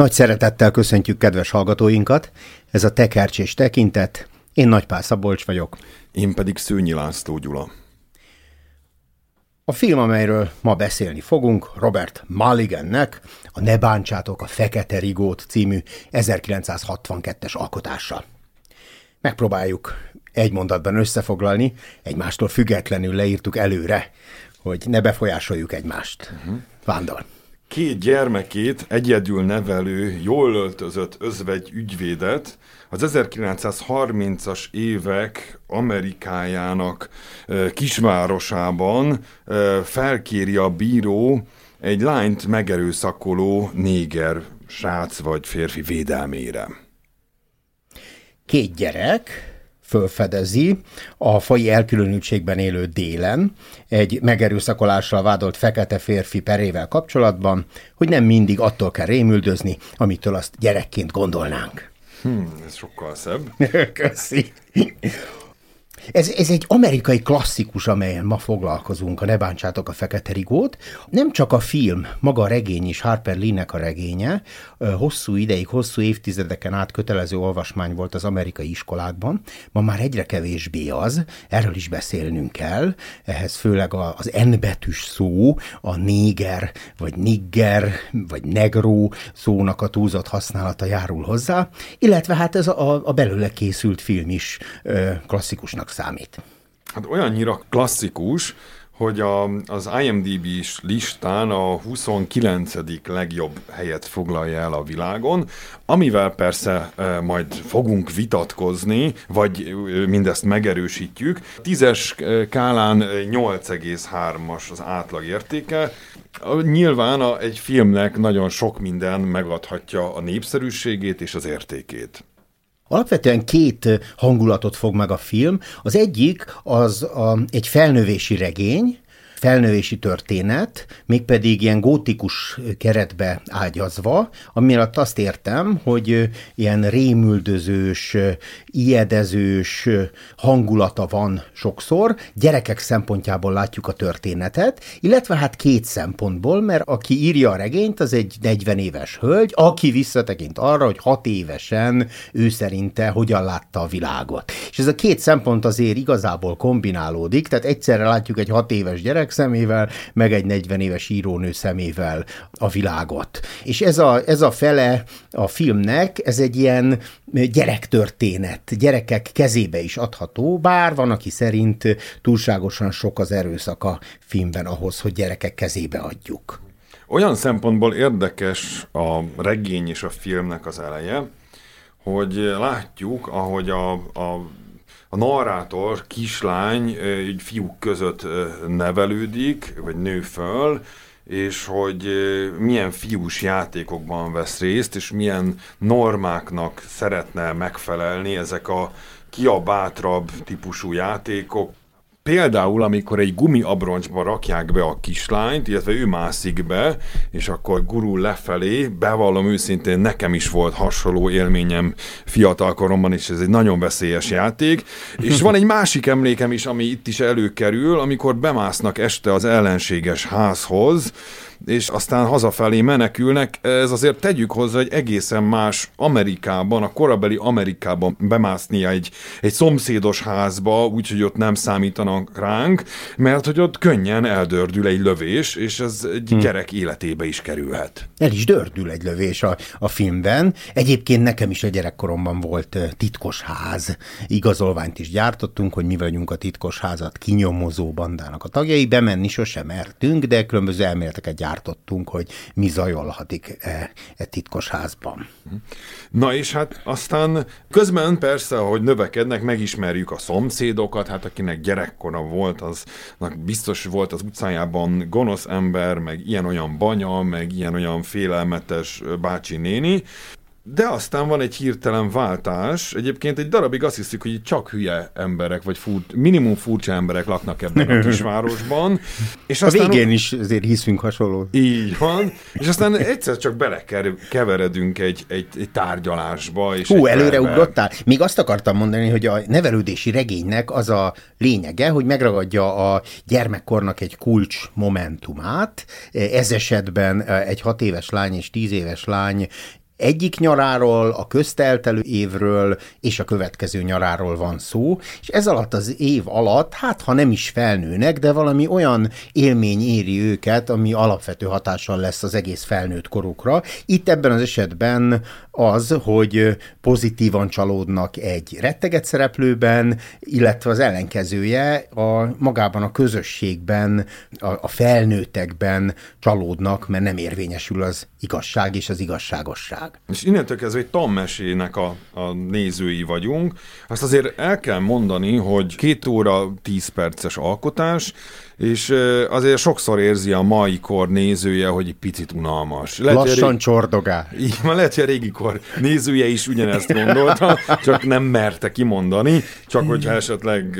Nagy szeretettel köszöntjük kedves hallgatóinkat, ez a Tekercs és Tekintet, én Nagypál Szabolcs vagyok. Én pedig Szőnyi László Gyula. A film, amelyről ma beszélni fogunk, Robert Mulligannek a Ne bántsátok a Fekete Rigót című 1962-es alkotása. Megpróbáljuk egy mondatban összefoglalni, egymástól függetlenül leírtuk előre, hogy ne befolyásoljuk egymást. Uh-huh. Vándor. Két gyermekét egyedül nevelő, jól öltözött özvegy ügyvédet az 1930-as évek Amerikájának kisvárosában felkéri a bíró egy lányt megerőszakoló néger srác vagy férfi védelmére. Két gyerek, fölfedezi a fai elkülönültségben élő délen egy megerőszakolással vádolt fekete férfi perével kapcsolatban, hogy nem mindig attól kell rémüldözni, amitől azt gyerekként gondolnánk. Hmm, ez sokkal szebb. Köszi. Ez, ez egy amerikai klasszikus, amelyen ma foglalkozunk, a Ne bántsátok a fekete rigót. Nem csak a film, maga a regény is, Harper Lee-nek a regénye, hosszú ideig, hosszú évtizedeken át kötelező olvasmány volt az amerikai iskolákban, ma már egyre kevésbé az, erről is beszélnünk kell, ehhez főleg az N betűs szó, a néger, vagy nigger, vagy negró szónak a túlzott használata járul hozzá, illetve hát ez a, a belőle készült film is klasszikusnak számít? Hát olyannyira klasszikus, hogy a, az IMDb-s listán a 29. legjobb helyet foglalja el a világon, amivel persze e, majd fogunk vitatkozni, vagy e, mindezt megerősítjük. Tízes kálán 8,3-as az átlag értéke. Nyilván a, egy filmnek nagyon sok minden megadhatja a népszerűségét és az értékét. Alapvetően két hangulatot fog meg a film. Az egyik az a, egy felnövési regény, felnövési történet, mégpedig ilyen gótikus keretbe ágyazva, ami alatt azt értem, hogy ilyen rémüldözős, ijedezős hangulata van sokszor, gyerekek szempontjából látjuk a történetet, illetve hát két szempontból, mert aki írja a regényt, az egy 40 éves hölgy, aki visszatekint arra, hogy hat évesen ő szerinte hogyan látta a világot. És ez a két szempont azért igazából kombinálódik, tehát egyszerre látjuk egy hat éves gyerek szemével, meg egy 40 éves írónő szemével a világot. És ez a, ez a fele a filmnek, ez egy ilyen gyerektörténet, gyerekek kezébe is adható, bár van, aki szerint túlságosan sok az erőszak a filmben ahhoz, hogy gyerekek kezébe adjuk. Olyan szempontból érdekes a regény és a filmnek az eleje, hogy látjuk, ahogy a, a a narrátor kislány egy fiúk között nevelődik, vagy nő föl, és hogy milyen fiús játékokban vesz részt, és milyen normáknak szeretne megfelelni ezek a kiabátrabb típusú játékok, Például, amikor egy gumiabroncsba rakják be a kislányt, illetve ő mászik be, és akkor gurul lefelé, bevallom őszintén, nekem is volt hasonló élményem fiatalkoromban, és ez egy nagyon veszélyes játék. És van egy másik emlékem is, ami itt is előkerül, amikor bemásznak este az ellenséges házhoz, és aztán hazafelé menekülnek, ez azért tegyük hozzá, hogy egészen más Amerikában, a korabeli Amerikában bemásznia egy, egy szomszédos házba, úgyhogy ott nem számítanak ránk, mert hogy ott könnyen eldördül egy lövés, és ez egy hmm. gyerek életébe is kerülhet. El is dördül egy lövés a, a filmben. Egyébként nekem is a gyerekkoromban volt titkos ház. Igazolványt is gyártottunk, hogy mi vagyunk a titkos házat kinyomozó bandának a tagjai. Bemenni sosem mertünk, de különböző elméleteket gyártottunk gyártottunk, hogy mi zajolhatik e, e titkos házban. Na és hát aztán közben persze, ahogy növekednek, megismerjük a szomszédokat, hát akinek gyerekkora volt, aznak biztos volt az utcájában gonosz ember, meg ilyen-olyan banya, meg ilyen-olyan félelmetes bácsi néni, de aztán van egy hirtelen váltás. Egyébként egy darabig azt hiszük, hogy csak hülye emberek, vagy fur, minimum furcsa emberek laknak ebben a kisvárosban. És aztán, a végén is azért hiszünk hasonló. Így van. És aztán egyszer csak belekeveredünk egy, egy, egy tárgyalásba. És Hú, előre terve. ugrottál. Még azt akartam mondani, hogy a nevelődési regénynek az a lényege, hogy megragadja a gyermekkornak egy kulcs momentumát. Ez esetben egy hat éves lány és tíz éves lány egyik nyaráról, a közteltelő évről és a következő nyaráról van szó, és ez alatt az év alatt, hát ha nem is felnőnek, de valami olyan élmény éri őket, ami alapvető hatással lesz az egész felnőtt korukra. Itt ebben az esetben az, hogy pozitívan csalódnak egy retteget szereplőben, illetve az ellenkezője a magában a közösségben, a, a felnőttekben csalódnak, mert nem érvényesül az igazság és az igazságosság. És innentől kezdve egy tanmesének a, a nézői vagyunk. Azt azért el kell mondani, hogy két óra, tíz perces alkotás, és azért sokszor érzi a mai kor nézője, hogy egy picit unalmas. Lehet, Lassan rég... csordogál. Így van, lehet, hogy a régi kor nézője is ugyanezt gondolta, csak nem merte kimondani, csak hogyha esetleg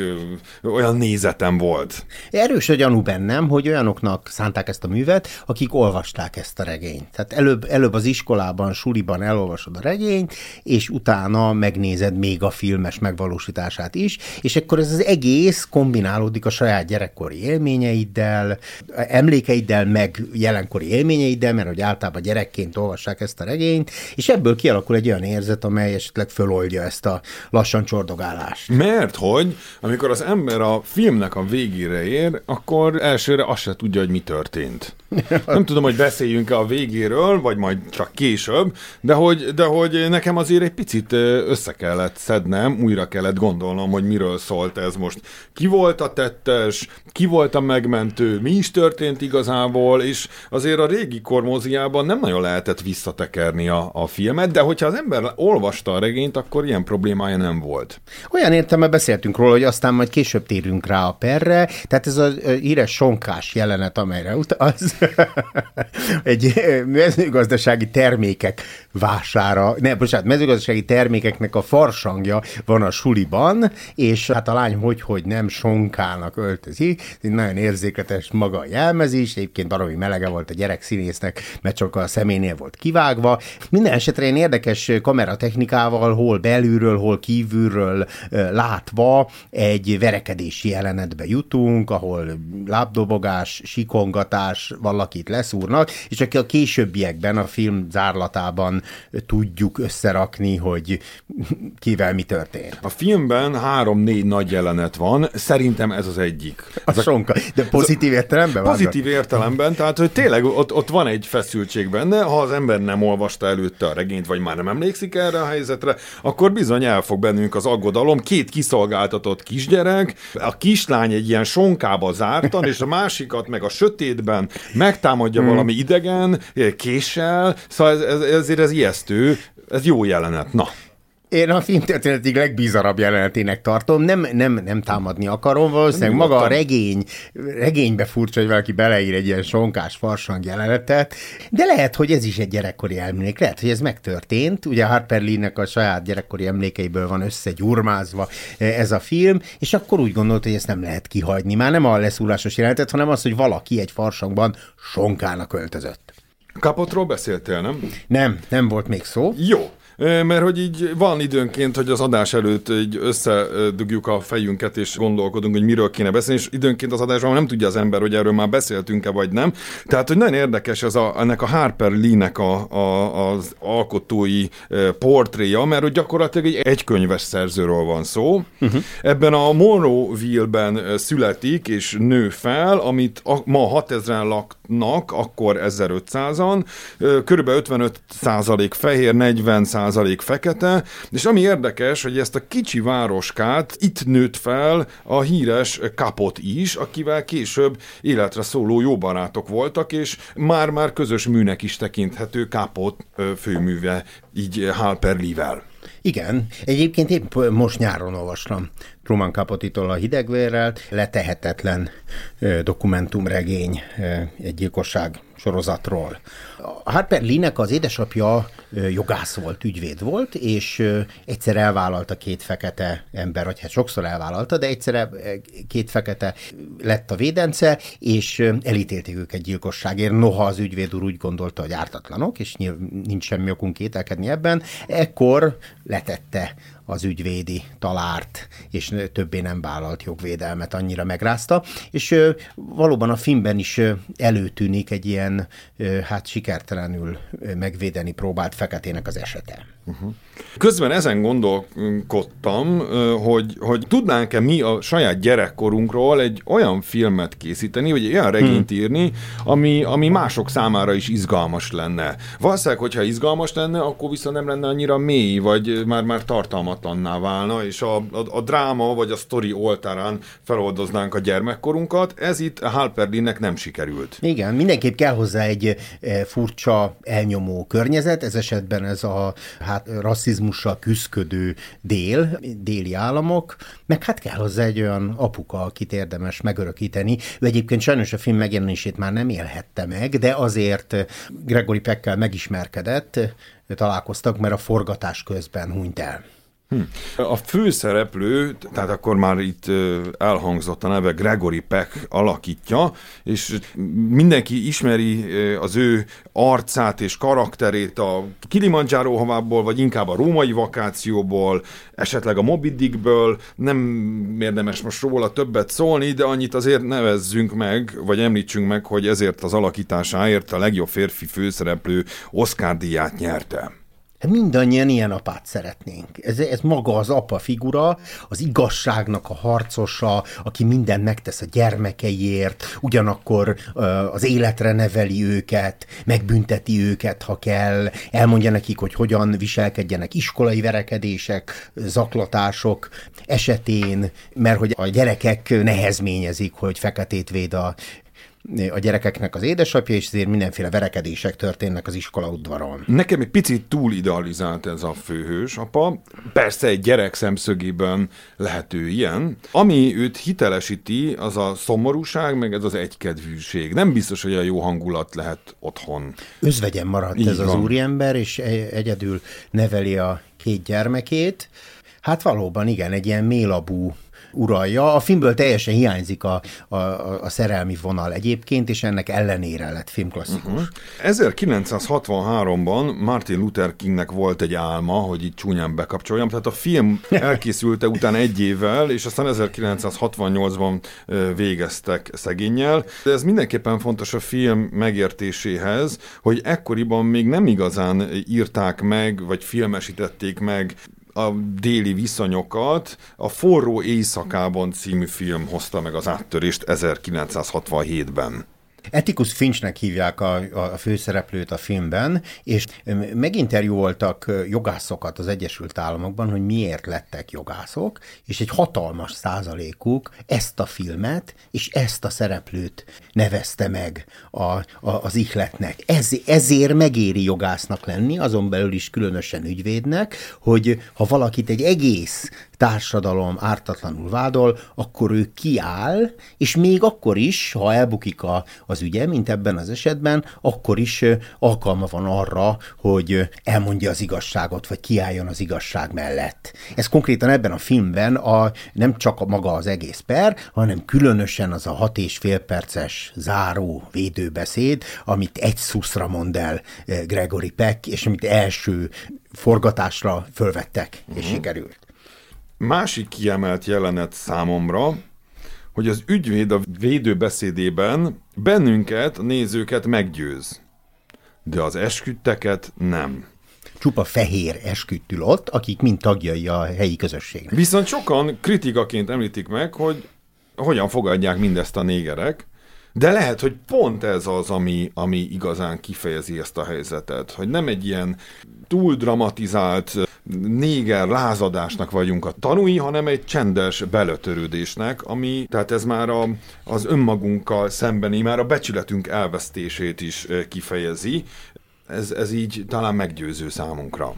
olyan nézetem volt. Erős a gyanú bennem, hogy olyanoknak szánták ezt a művet, akik olvasták ezt a regényt. Tehát előbb, előbb az iskolában, suliban elolvasod a regényt, és utána megnézed még a filmes megvalósítását is, és akkor ez az egész kombinálódik a saját gyerekkori élmény, élményeiddel, emlékeiddel, meg jelenkori élményeiddel, mert hogy általában gyerekként olvassák ezt a regényt, és ebből kialakul egy olyan érzet, amely esetleg föloldja ezt a lassan csordogálást. Mert hogy, amikor az ember a filmnek a végére ér, akkor elsőre azt se tudja, hogy mi történt. Nem tudom, hogy beszéljünk-e a végéről, vagy majd csak később, de hogy, de hogy nekem azért egy picit össze kellett szednem, újra kellett gondolnom, hogy miről szólt ez most. Ki volt a tettes, ki volt a megmentő, mi is történt igazából, és azért a régi kormóziában nem nagyon lehetett visszatekerni a, a filmet, de hogyha az ember olvasta a regényt, akkor ilyen problémája nem volt. Olyan értelme beszéltünk róla, hogy aztán majd később térünk rá a perre, tehát ez a híres sonkás jelenet, amelyre utaz, egy mezőgazdasági termékek vására, ne, bocsánat, mezőgazdasági termékeknek a farsangja van a suliban, és hát a lány hogy-hogy nem sonkának öltözik, nagyon érzéketes maga a jelmezés, egyébként baromi melege volt a gyerek színésznek, mert csak a szeménél volt kivágva. Minden esetre én érdekes kameratechnikával, hol belülről, hol kívülről látva egy verekedési jelenetbe jutunk, ahol lábdobogás, sikongatás, valakit leszúrnak, és aki a későbbiekben, a film zárlatában tudjuk összerakni, hogy kivel mi történt. A filmben három-négy nagy jelenet van, szerintem ez az egyik. A sonka, de pozitív értelemben? Pozitív van? értelemben, tehát hogy tényleg ott, ott van egy feszültség benne, ha az ember nem olvasta előtte a regényt, vagy már nem emlékszik erre a helyzetre, akkor bizony el fog bennünk az aggodalom. Két kiszolgáltatott kisgyerek, a kislány egy ilyen sonkába zártan, és a másikat meg a sötétben megtámadja hmm. valami idegen, késsel, szóval ez, ez, ezért ez ijesztő, ez jó jelenet. Na. Én a filmtörténetig legbizarabb jelenetének tartom, nem, nem, nem támadni akarom, valószínűleg maga a regény, regénybe furcsa, hogy valaki beleír egy ilyen sonkás farsang jelenetet, de lehet, hogy ez is egy gyerekkori emlék, lehet, hogy ez megtörtént, ugye Harper Lee-nek a saját gyerekkori emlékeiből van összegyurmázva ez a film, és akkor úgy gondolt, hogy ezt nem lehet kihagyni, már nem a leszúrásos jelenetet, hanem az, hogy valaki egy farsangban sonkának öltözött. Kapotról beszéltél, nem? Nem, nem volt még szó. Jó, mert hogy így van időnként, hogy az adás előtt így összedugjuk a fejünket, és gondolkodunk, hogy miről kéne beszélni, és időnként az adásban nem tudja az ember, hogy erről már beszéltünk-e, vagy nem. Tehát, hogy nagyon érdekes ez a, ennek a Harper Lee-nek a, a, az alkotói portréja, mert hogy gyakorlatilag egy egykönyves szerzőről van szó. Uh-huh. Ebben a Monroeville-ben születik, és nő fel, amit a, ma 6000-en laknak, akkor 1500-an, körülbelül 55% fehér, 40 százalék fekete, és ami érdekes, hogy ezt a kicsi városkát itt nőtt fel a híres Kapot is, akivel később életre szóló jó barátok voltak, és már-már közös műnek is tekinthető Kapot főműve, így Halper Lee-vel. Igen, egyébként épp most nyáron olvastam Truman Capotitól a hidegvérrel, letehetetlen dokumentumregény, egy gyilkosság sorozatról. Harper Lee-nek az édesapja jogász volt, ügyvéd volt, és egyszer elvállalta két fekete ember, vagy hát sokszor elvállalta, de egyszer két fekete lett a védence, és elítélték őket gyilkosságért. Noha az ügyvéd úr úgy gondolta, hogy ártatlanok, és nincs semmi okunk kételkedni ebben, ekkor letette az ügyvédi talárt, és többé nem vállalt jogvédelmet, annyira megrázta, és valóban a filmben is előtűnik egy ilyen, hát sikertelenül megvédeni próbált feketének az esete. Uh-huh. Közben ezen gondolkodtam, hogy, hogy tudnánk-e mi a saját gyerekkorunkról egy olyan filmet készíteni, vagy egy olyan regényt hmm. írni, ami, ami mások számára is izgalmas lenne. Valószínűleg, hogyha izgalmas lenne, akkor viszont nem lenne annyira mély, vagy már, már tartalmatlanná válna, és a, a, a dráma vagy a sztori oltárán feloldoznánk a gyermekkorunkat. Ez itt Halperdinnek nem sikerült. Igen, mindenképp kell hozzá egy furcsa, elnyomó környezet, ez esetben ez a hát, rasszizmussal küzdködő dél, déli államok, meg hát kell hozzá egy olyan apuka, akit érdemes megörökíteni. Ő egyébként sajnos a film megjelenését már nem élhette meg, de azért Gregory Peckkel megismerkedett, találkoztak, mert a forgatás közben hunyt el. Hm. A főszereplő, tehát akkor már itt elhangzott a neve Gregory Peck alakítja, és mindenki ismeri az ő arcát és karakterét a Kilimanjaro havából, vagy inkább a római vakációból, esetleg a Moby Dickből, nem érdemes most róla többet szólni, de annyit azért nevezzünk meg, vagy említsünk meg, hogy ezért az alakításáért a legjobb férfi főszereplő Oscar díját nyerte. Hát mindannyian ilyen apát szeretnénk. Ez, ez maga az apa figura, az igazságnak a harcosa, aki mindent megtesz a gyermekeiért, ugyanakkor az életre neveli őket, megbünteti őket, ha kell, elmondja nekik, hogy hogyan viselkedjenek iskolai verekedések, zaklatások esetén, mert hogy a gyerekek nehezményezik, hogy feketét véd a a gyerekeknek az édesapja, és ezért mindenféle verekedések történnek az iskola udvaron. Nekem egy picit túl idealizált ez a főhős apa. Persze egy gyerek szemszögében lehető ilyen. Ami őt hitelesíti, az a szomorúság, meg ez az egykedvűség. Nem biztos, hogy a jó hangulat lehet otthon. Özvegyen maradt Így ez van. az úriember, és e- egyedül neveli a két gyermekét. Hát valóban igen, egy ilyen mélabú uralja. A filmből teljesen hiányzik a, a, a szerelmi vonal egyébként, és ennek ellenére lett filmklasszikus. Uh-huh. Mhm. 1963-ban Martin Luther Kingnek volt egy álma, hogy itt csúnyán bekapcsoljam, tehát a film elkészülte után egy évvel, és aztán 1968-ban végeztek szegényel. De ez mindenképpen fontos a film megértéséhez, hogy ekkoriban még nem igazán írták meg, vagy filmesítették meg a déli viszonyokat. A Forró éjszakában című film hozta meg az áttörést 1967-ben. Etikus Finchnek hívják a, a főszereplőt a filmben, és meginterjúoltak jogászokat az Egyesült Államokban, hogy miért lettek jogászok, és egy hatalmas százalékuk ezt a filmet és ezt a szereplőt nevezte meg a, a, az ihletnek. Ez, ezért megéri jogásznak lenni, azon belül is különösen ügyvédnek, hogy ha valakit egy egész társadalom ártatlanul vádol, akkor ő kiáll, és még akkor is, ha elbukik a, az ügye, mint ebben az esetben, akkor is alkalma van arra, hogy elmondja az igazságot, vagy kiálljon az igazság mellett. Ez konkrétan ebben a filmben a, nem csak a maga az egész per, hanem különösen az a hat és fél perces záró védőbeszéd, amit egy szuszra mond el Gregory Peck, és amit első forgatásra fölvettek, és uh-huh. sikerült. Másik kiemelt jelenet számomra, hogy az ügyvéd a védőbeszédében bennünket, a nézőket meggyőz, de az esküdteket nem. Csupa fehér esküdtül ott, akik mind tagjai a helyi közösségnek. Viszont sokan kritikaként említik meg, hogy hogyan fogadják mindezt a négerek, de lehet, hogy pont ez az, ami, ami igazán kifejezi ezt a helyzetet, hogy nem egy ilyen túl dramatizált néger lázadásnak vagyunk a tanúi, hanem egy csendes belötörődésnek, ami, tehát ez már a, az önmagunkkal szembeni, már a becsületünk elvesztését is kifejezi. Ez, ez így talán meggyőző számunkra.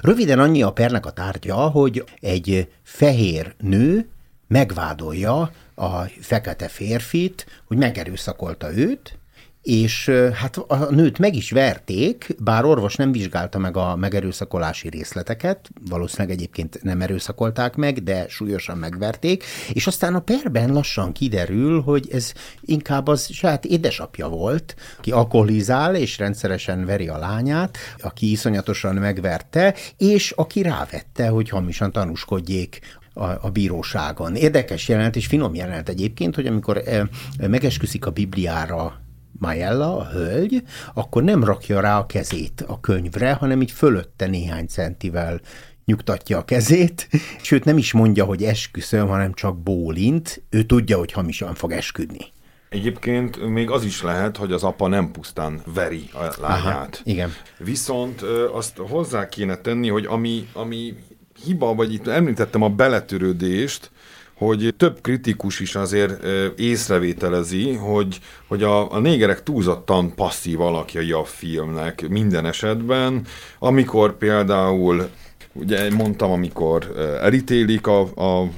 Röviden annyi a pernek a tárgya, hogy egy fehér nő megvádolja a fekete férfit, hogy megerőszakolta őt, és hát a nőt meg is verték, bár orvos nem vizsgálta meg a megerőszakolási részleteket, valószínűleg egyébként nem erőszakolták meg, de súlyosan megverték, és aztán a perben lassan kiderül, hogy ez inkább az saját édesapja volt, aki alkoholizál és rendszeresen veri a lányát, aki iszonyatosan megverte, és aki rávette, hogy hamisan tanúskodjék a, a bíróságon. Érdekes jelent és finom jelent egyébként, hogy amikor e, megesküszik a Bibliára Majella, a hölgy, akkor nem rakja rá a kezét a könyvre, hanem így fölötte néhány centivel nyugtatja a kezét, sőt nem is mondja, hogy esküszöm, hanem csak bólint, ő tudja, hogy hamisan fog esküdni. Egyébként még az is lehet, hogy az apa nem pusztán veri a lányát. Aha, igen. Viszont azt hozzá kéne tenni, hogy ami, ami hiba, vagy itt említettem a beletörődést, hogy több kritikus is azért észrevételezi, hogy, hogy a, a négerek túlzottan passzív alakjai a filmnek minden esetben, amikor például ugye mondtam, amikor elítélik a, a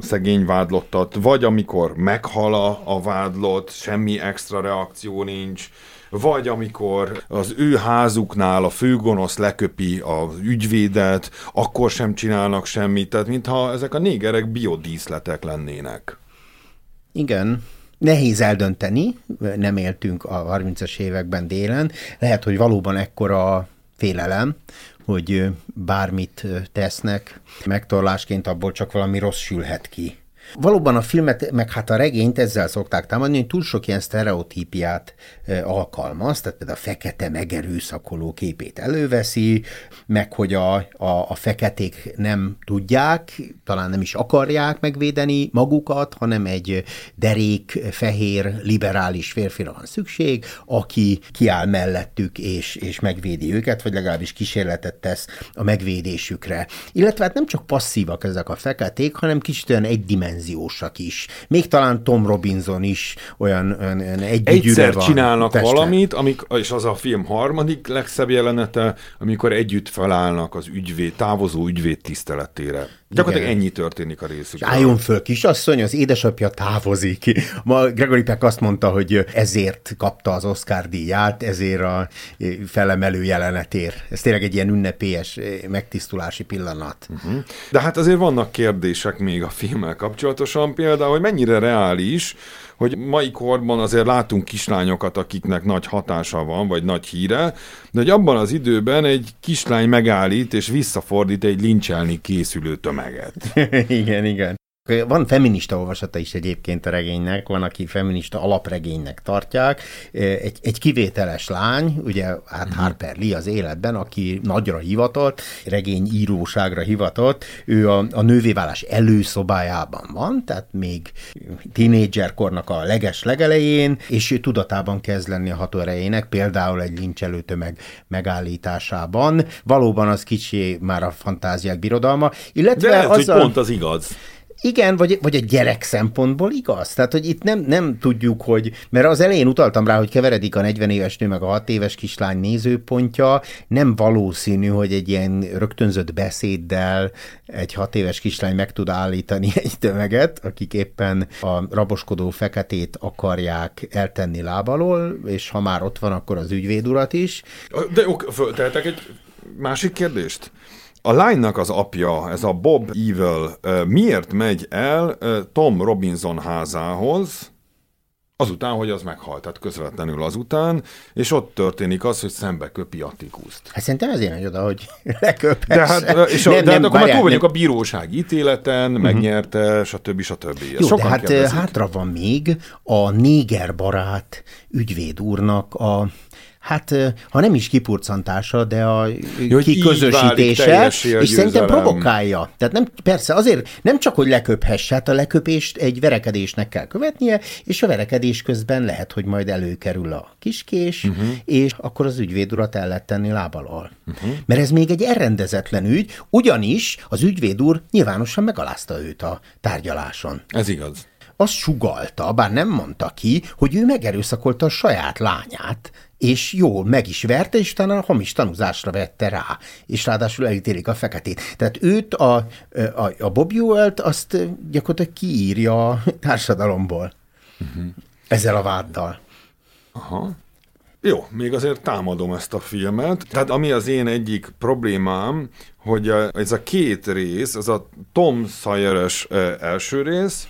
szegény vádlottat, vagy amikor meghal a, vádlott, semmi extra reakció nincs, vagy amikor az ő házuknál a főgonosz leköpi az ügyvédet, akkor sem csinálnak semmit, tehát mintha ezek a négerek biodíszletek lennének. Igen, Nehéz eldönteni, nem éltünk a 30-as években délen, lehet, hogy valóban ekkora félelem, hogy bármit tesznek, megtorlásként abból csak valami rossz sülhet ki. Valóban a filmet, meg hát a regényt ezzel szokták támadni, hogy túl sok ilyen sztereotípiát alkalmaz, tehát például a fekete megerőszakoló képét előveszi, meg hogy a, a, a feketék nem tudják, talán nem is akarják megvédeni magukat, hanem egy derék, fehér, liberális férfira van szükség, aki kiáll mellettük és, és megvédi őket, vagy legalábbis kísérletet tesz a megvédésükre. Illetve hát nem csak passzívak ezek a feketék, hanem kicsit olyan egydimenziós dimenziósak is. Még talán Tom Robinson is olyan, olyan, olyan egy Egyszer van csinálnak testre. valamit, amik, és az a film harmadik legszebb jelenete, amikor együtt felállnak az ügyvéd, távozó ügyvéd tiszteletére. Gyakorlatilag ennyi történik a részükről. Álljon föl, kisasszony, az édesapja távozik. Ma Gregory Peck azt mondta, hogy ezért kapta az Oscar díját, ezért a felemelő jelenetért. Ez tényleg egy ilyen ünnepélyes megtisztulási pillanat. Uh-huh. De hát azért vannak kérdések még a filmmel kapcsolatosan, például, hogy mennyire reális, hogy mai korban azért látunk kislányokat, akiknek nagy hatása van, vagy nagy híre, de hogy abban az időben egy kislány megállít és visszafordít egy lincselni készülő tömeget. igen, igen. Van feminista olvasata is egyébként a regénynek, van, aki feminista alapregénynek tartják. Egy, egy kivételes lány, ugye hát uh-huh. Harper Lee az életben, aki nagyra hivatott, regényíróságra hivatott, ő a, a nővévállás előszobájában van, tehát még tínédzserkornak a leges legelején, és ő tudatában kezd lenni a hatóerejének, például egy lincselő tömeg megállításában. Valóban az kicsi már a fantáziák birodalma, illetve De lehet, az hogy pont az igaz. Igen, vagy, vagy a gyerek szempontból igaz. Tehát, hogy itt nem, nem tudjuk, hogy, mert az elején utaltam rá, hogy keveredik a 40 éves nő meg a 6 éves kislány nézőpontja, nem valószínű, hogy egy ilyen rögtönzött beszéddel egy 6 éves kislány meg tud állítani egy tömeget, akik éppen a raboskodó feketét akarják eltenni lábalól, és ha már ott van, akkor az ügyvéd urat is. De ok, föltehetek egy másik kérdést? A lánynak az apja, ez a Bob Evil, miért megy el Tom Robinson házához, azután, hogy az meghalt, tehát közvetlenül azután, és ott történik az, hogy szembe köpi Attikuszt. Hát szerintem ezért megy oda, hogy leköpesse. De hát, és a, nem, de hát nem, akkor már túl a bíróság ítéleten, uh-huh. megnyerte, stb. stb. Jó, de hát kérdezik. hátra van még a néger barát ügyvéd úrnak a hát ha nem is kipurcantása, de a Jó, kiközösítése, és szerintem provokálja. Tehát nem, persze azért nem csak, hogy leköphesse, hát a leköpést egy verekedésnek kell követnie, és a verekedés közben lehet, hogy majd előkerül a kiskés, uh-huh. és akkor az ügyvéd urat el lehet tenni lábbal. Uh-huh. Mert ez még egy elrendezetlen ügy, ugyanis az ügyvéd úr nyilvánosan megalázta őt a tárgyaláson. Ez igaz azt sugalta, bár nem mondta ki, hogy ő megerőszakolta a saját lányát, és jól meg is verte, és utána a hamis tanúzásra vette rá, és ráadásul elítélik a feketét. Tehát őt, a, a, a Bob Ewell-t, azt gyakorlatilag kiírja a társadalomból uh-huh. ezzel a váddal. Aha. Jó, még azért támadom ezt a filmet. Tehát ami az én egyik problémám, hogy ez a két rész, az a Tom Sawyer-es első rész,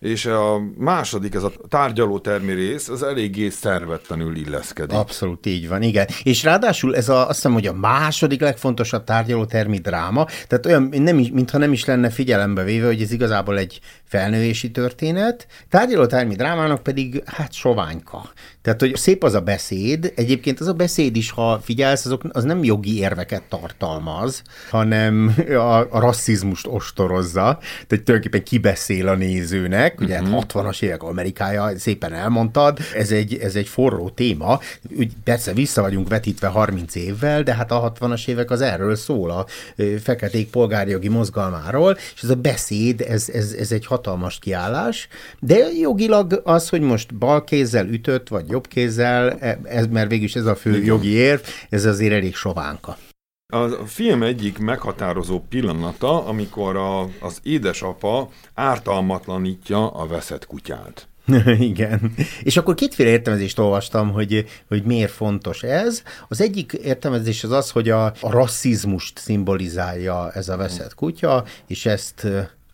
és a második, ez a tárgyalótermi rész, az eléggé szervetlenül illeszkedik. Abszolút így van, igen. És ráadásul ez a, azt hiszem, hogy a második legfontosabb tárgyalótermi dráma, tehát olyan, nem is, mintha nem is lenne figyelembe véve, hogy ez igazából egy felnővési történet, tárgyalótermi drámának pedig hát soványka. Tehát, hogy szép az a beszéd, egyébként az a beszéd is, ha figyelsz, azok, az nem jogi érveket tartalmaz, hanem a, a rasszizmust ostorozza, tehát tulajdonképpen kibeszél a nézőnek, ugye uh-huh. Mhm. 60-as évek Amerikája, szépen elmondtad, ez egy, ez egy forró téma, úgy persze vissza vagyunk vetítve 30 évvel, de hát a 60-as évek az erről szól, a feketék polgárjogi mozgalmáról, és ez a beszéd, ez, ez, ez egy hatalmas kiállás, de jogilag az, hogy most bal kézzel ütött, vagy jobb kézzel, e, ez, mert végülis ez a fő jogi érv, ez azért elég sovánka. A film egyik meghatározó pillanata, amikor a, az édesapa ártalmatlanítja a veszett kutyát. Igen. És akkor kétféle értelmezést olvastam, hogy, hogy miért fontos ez. Az egyik értelmezés az az, hogy a, a rasszizmust szimbolizálja ez a veszett kutya, és ezt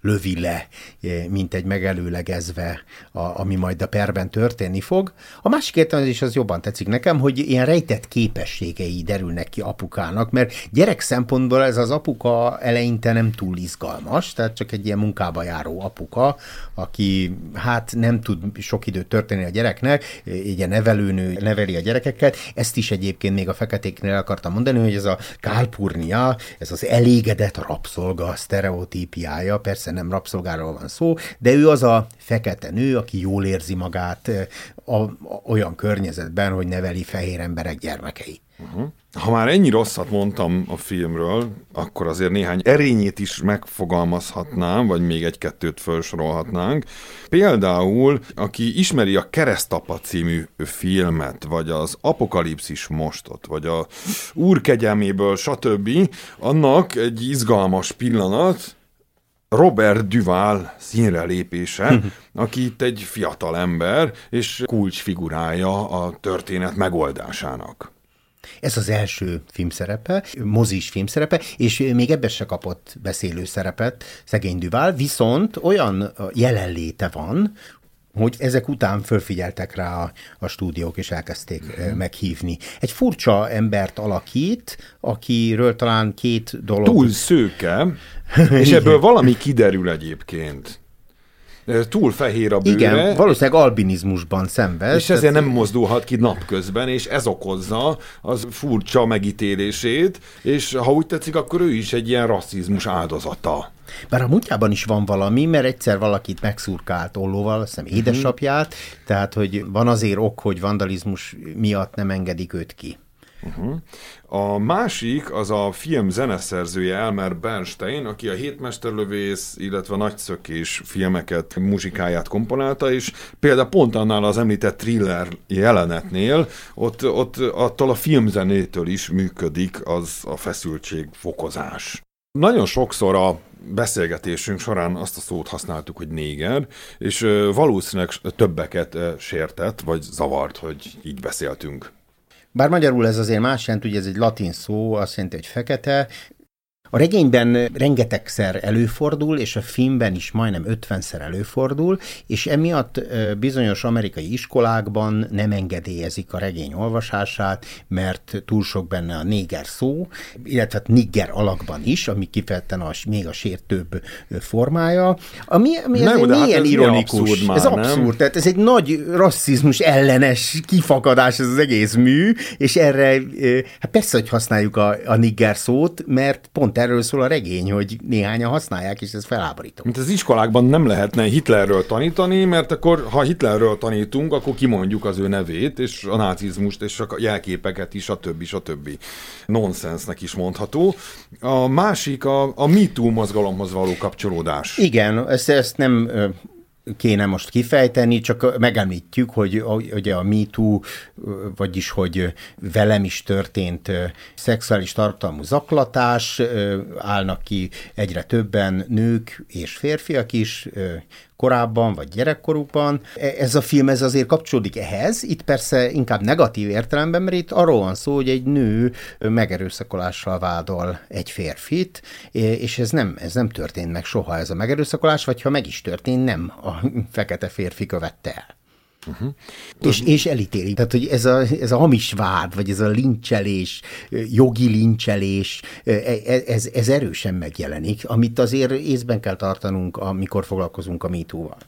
lövi le, eh, mint egy megelőlegezve, a, ami majd a perben történni fog. A másik értelmezés az jobban tetszik nekem, hogy ilyen rejtett képességei derülnek ki apukának, mert gyerek szempontból ez az apuka eleinte nem túl izgalmas, tehát csak egy ilyen munkába járó apuka, aki hát nem tud sok időt történni a gyereknek, ilyen nevelőnő neveli a gyerekeket. Ezt is egyébként még a feketéknél akartam mondani, hogy ez a kálpurnia, ez az elégedett rabszolga sztereotípiája, persze nem rabszolgáról van szó, de ő az a fekete nő, aki jól érzi magát a, a, olyan környezetben, hogy neveli fehér emberek gyermekei. Uh-huh. Ha már ennyi rosszat mondtam a filmről, akkor azért néhány erényét is megfogalmazhatnám, vagy még egy-kettőt felsorolhatnánk. Például, aki ismeri a Keresztapa című filmet, vagy az Apokalipszis mostot, vagy a Úr kegyelméből, stb., annak egy izgalmas pillanat, Robert Duval színre lépése, aki itt egy fiatal ember, és kulcsfigurája a történet megoldásának. Ez az első filmszerepe, mozis filmszerepe, és még ebben se kapott beszélő szerepet szegény Duval, viszont olyan jelenléte van, hogy ezek után fölfigyeltek rá a, a stúdiók, és elkezdték mm. meghívni. Egy furcsa embert alakít, akiről talán két dolog... Túl szőke, és ebből valami kiderül egyébként túl fehér a bőre. Igen, valószínűleg albinizmusban szenved. És ezért nem mozdulhat ki napközben, és ez okozza az furcsa megítélését, és ha úgy tetszik, akkor ő is egy ilyen rasszizmus áldozata. Bár a múltjában is van valami, mert egyszer valakit megszurkált ollóval, azt hiszem édesapját, mm. tehát hogy van azért ok, hogy vandalizmus miatt nem engedik őt ki. Uh-huh. A másik az a film zeneszerzője Elmer Bernstein, aki a Hétmesterlövész, illetve Nagyszökés filmeket, muzsikáját komponálta, és például pont annál az említett thriller jelenetnél, ott, ott attól a filmzenétől is működik az a feszültség fokozás. Nagyon sokszor a beszélgetésünk során azt a szót használtuk, hogy néger, és valószínűleg többeket sértett, vagy zavart, hogy így beszéltünk. Bár magyarul ez azért más jelent, ugye ez egy latin szó, azt jelenti, hogy fekete, a regényben rengetegszer előfordul, és a filmben is majdnem ötvenszer előfordul, és emiatt bizonyos amerikai iskolákban nem engedélyezik a regény olvasását, mert túl sok benne a néger szó, illetve hát nigger alakban is, ami kifejezetten a, még a sértőbb formája, ami, ami nem, ez hát ez ironikus. Abszurd már, ez abszurd, nem? tehát ez egy nagy rasszizmus ellenes kifakadás ez az egész mű, és erre, hát persze, hogy használjuk a, a nigger szót, mert pont erről szól a regény, hogy néhányan használják, és ez feláborító. Mint az iskolákban nem lehetne Hitlerről tanítani, mert akkor, ha Hitlerről tanítunk, akkor kimondjuk az ő nevét, és a nácizmust, és a jelképeket is, a többi, a többi. Nonsensnek is mondható. A másik a, a MeToo mozgalomhoz való kapcsolódás. Igen, ezt, ezt nem kéne most kifejteni, csak megemlítjük, hogy ugye a MeToo, vagyis hogy velem is történt szexuális tartalmú zaklatás, állnak ki egyre többen nők és férfiak is, korábban, vagy gyerekkorukban. E, ez a film ez azért kapcsolódik ehhez, itt persze inkább negatív értelemben, mert itt arról van szó, hogy egy nő megerőszakolással vádol egy férfit, és ez nem, ez nem történt meg soha ez a megerőszakolás, vagy ha meg is történt, nem a fekete férfi követte el. Uh-huh. És, és elítéli. Tehát, hogy ez a, ez a hamis vád, vagy ez a lincselés, jogi lincselés, e, e, ez, ez erősen megjelenik, amit azért észben kell tartanunk, amikor foglalkozunk a MeToo-val.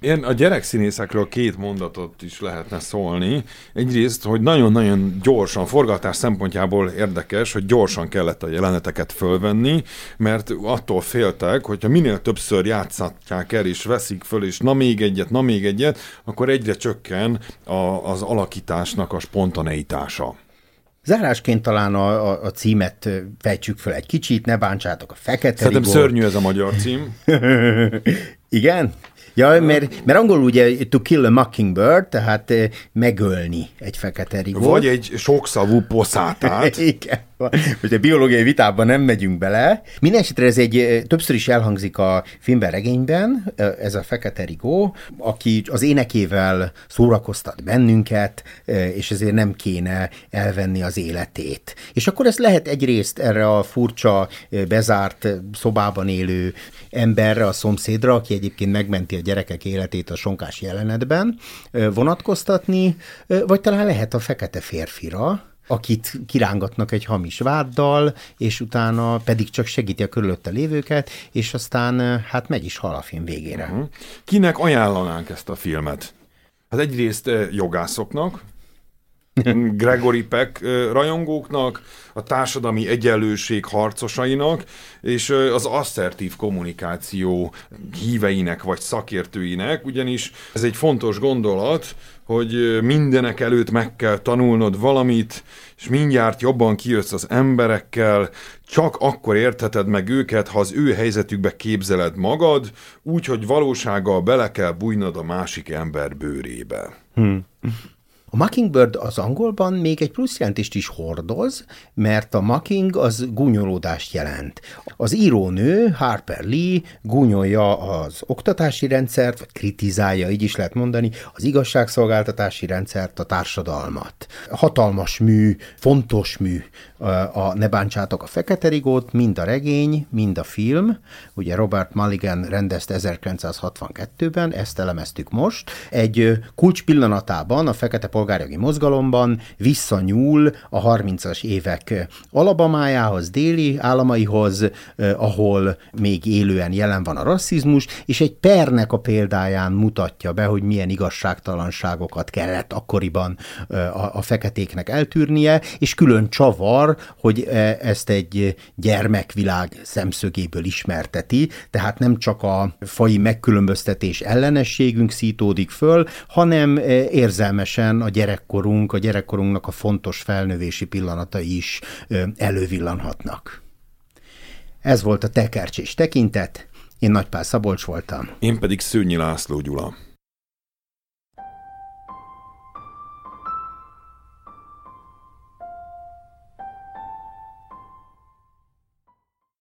Én a gyerekszínészekről két mondatot is lehetne szólni. Egyrészt, hogy nagyon-nagyon gyorsan, forgatás szempontjából érdekes, hogy gyorsan kellett a jeleneteket fölvenni, mert attól féltek, hogyha minél többször játszatják el, és veszik föl, és na még egyet, na még egyet, akkor egyre csökken a, az alakításnak a spontaneitása. Zárásként talán a, a, a címet fejtsük fel egy kicsit, ne bántsátok a fekete Szerintem rigort. szörnyű ez a magyar cím. Igen? Ja, mert, mert angolul ugye to kill a mockingbird, tehát megölni egy fekete rigót. Vagy egy sokszavú poszátát. Igen. Hogy a biológiai vitában nem megyünk bele. Mindenesetre ez egy, többször is elhangzik a filmben, regényben, ez a Fekete Rigó, aki az énekével szórakoztat bennünket, és ezért nem kéne elvenni az életét. És akkor ezt lehet egyrészt erre a furcsa, bezárt szobában élő emberre, a szomszédra, aki egyébként megmenti a gyerekek életét a sonkás jelenetben vonatkoztatni, vagy talán lehet a fekete férfira, akit kirángatnak egy hamis váddal, és utána pedig csak segíti a körülötte lévőket, és aztán hát meg is hal a film végére. Uh-huh. Kinek ajánlanánk ezt a filmet? Hát egyrészt jogászoknak, Gregory Peck rajongóknak, a társadalmi egyenlőség harcosainak, és az asszertív kommunikáció híveinek vagy szakértőinek, ugyanis ez egy fontos gondolat, hogy mindenek előtt meg kell tanulnod valamit, és mindjárt jobban kijössz az emberekkel, csak akkor értheted meg őket, ha az ő helyzetükbe képzeled magad, úgy, hogy valósággal bele kell bújnod a másik ember bőrébe. Hmm. A Mockingbird az angolban még egy plusz jelentést is hordoz, mert a mocking az gúnyolódást jelent. Az írónő, Harper Lee, gúnyolja az oktatási rendszert, vagy kritizálja, így is lehet mondani, az igazságszolgáltatási rendszert, a társadalmat. Hatalmas mű, fontos mű a Ne bántsátok a fekete rigót, mind a regény, mind a film. Ugye Robert Mulligan rendezte 1962-ben, ezt elemeztük most. Egy kulcs pillanatában a fekete polgárjogi mozgalomban visszanyúl a 30-as évek Alabamájához, déli államaihoz, ahol még élően jelen van a rasszizmus, és egy pernek a példáján mutatja be, hogy milyen igazságtalanságokat kellett akkoriban a, a feketéknek eltűrnie, és külön csavar, hogy ezt egy gyermekvilág szemszögéből ismerteti, tehát nem csak a fai megkülönböztetés ellenességünk szítódik föl, hanem érzelmesen a gyerekkorunk, a gyerekkorunknak a fontos felnövési pillanatai is elővillanhatnak. Ez volt a tekercsés tekintet, én Nagypál Szabolcs voltam. Én pedig Szőnyi László Gyula.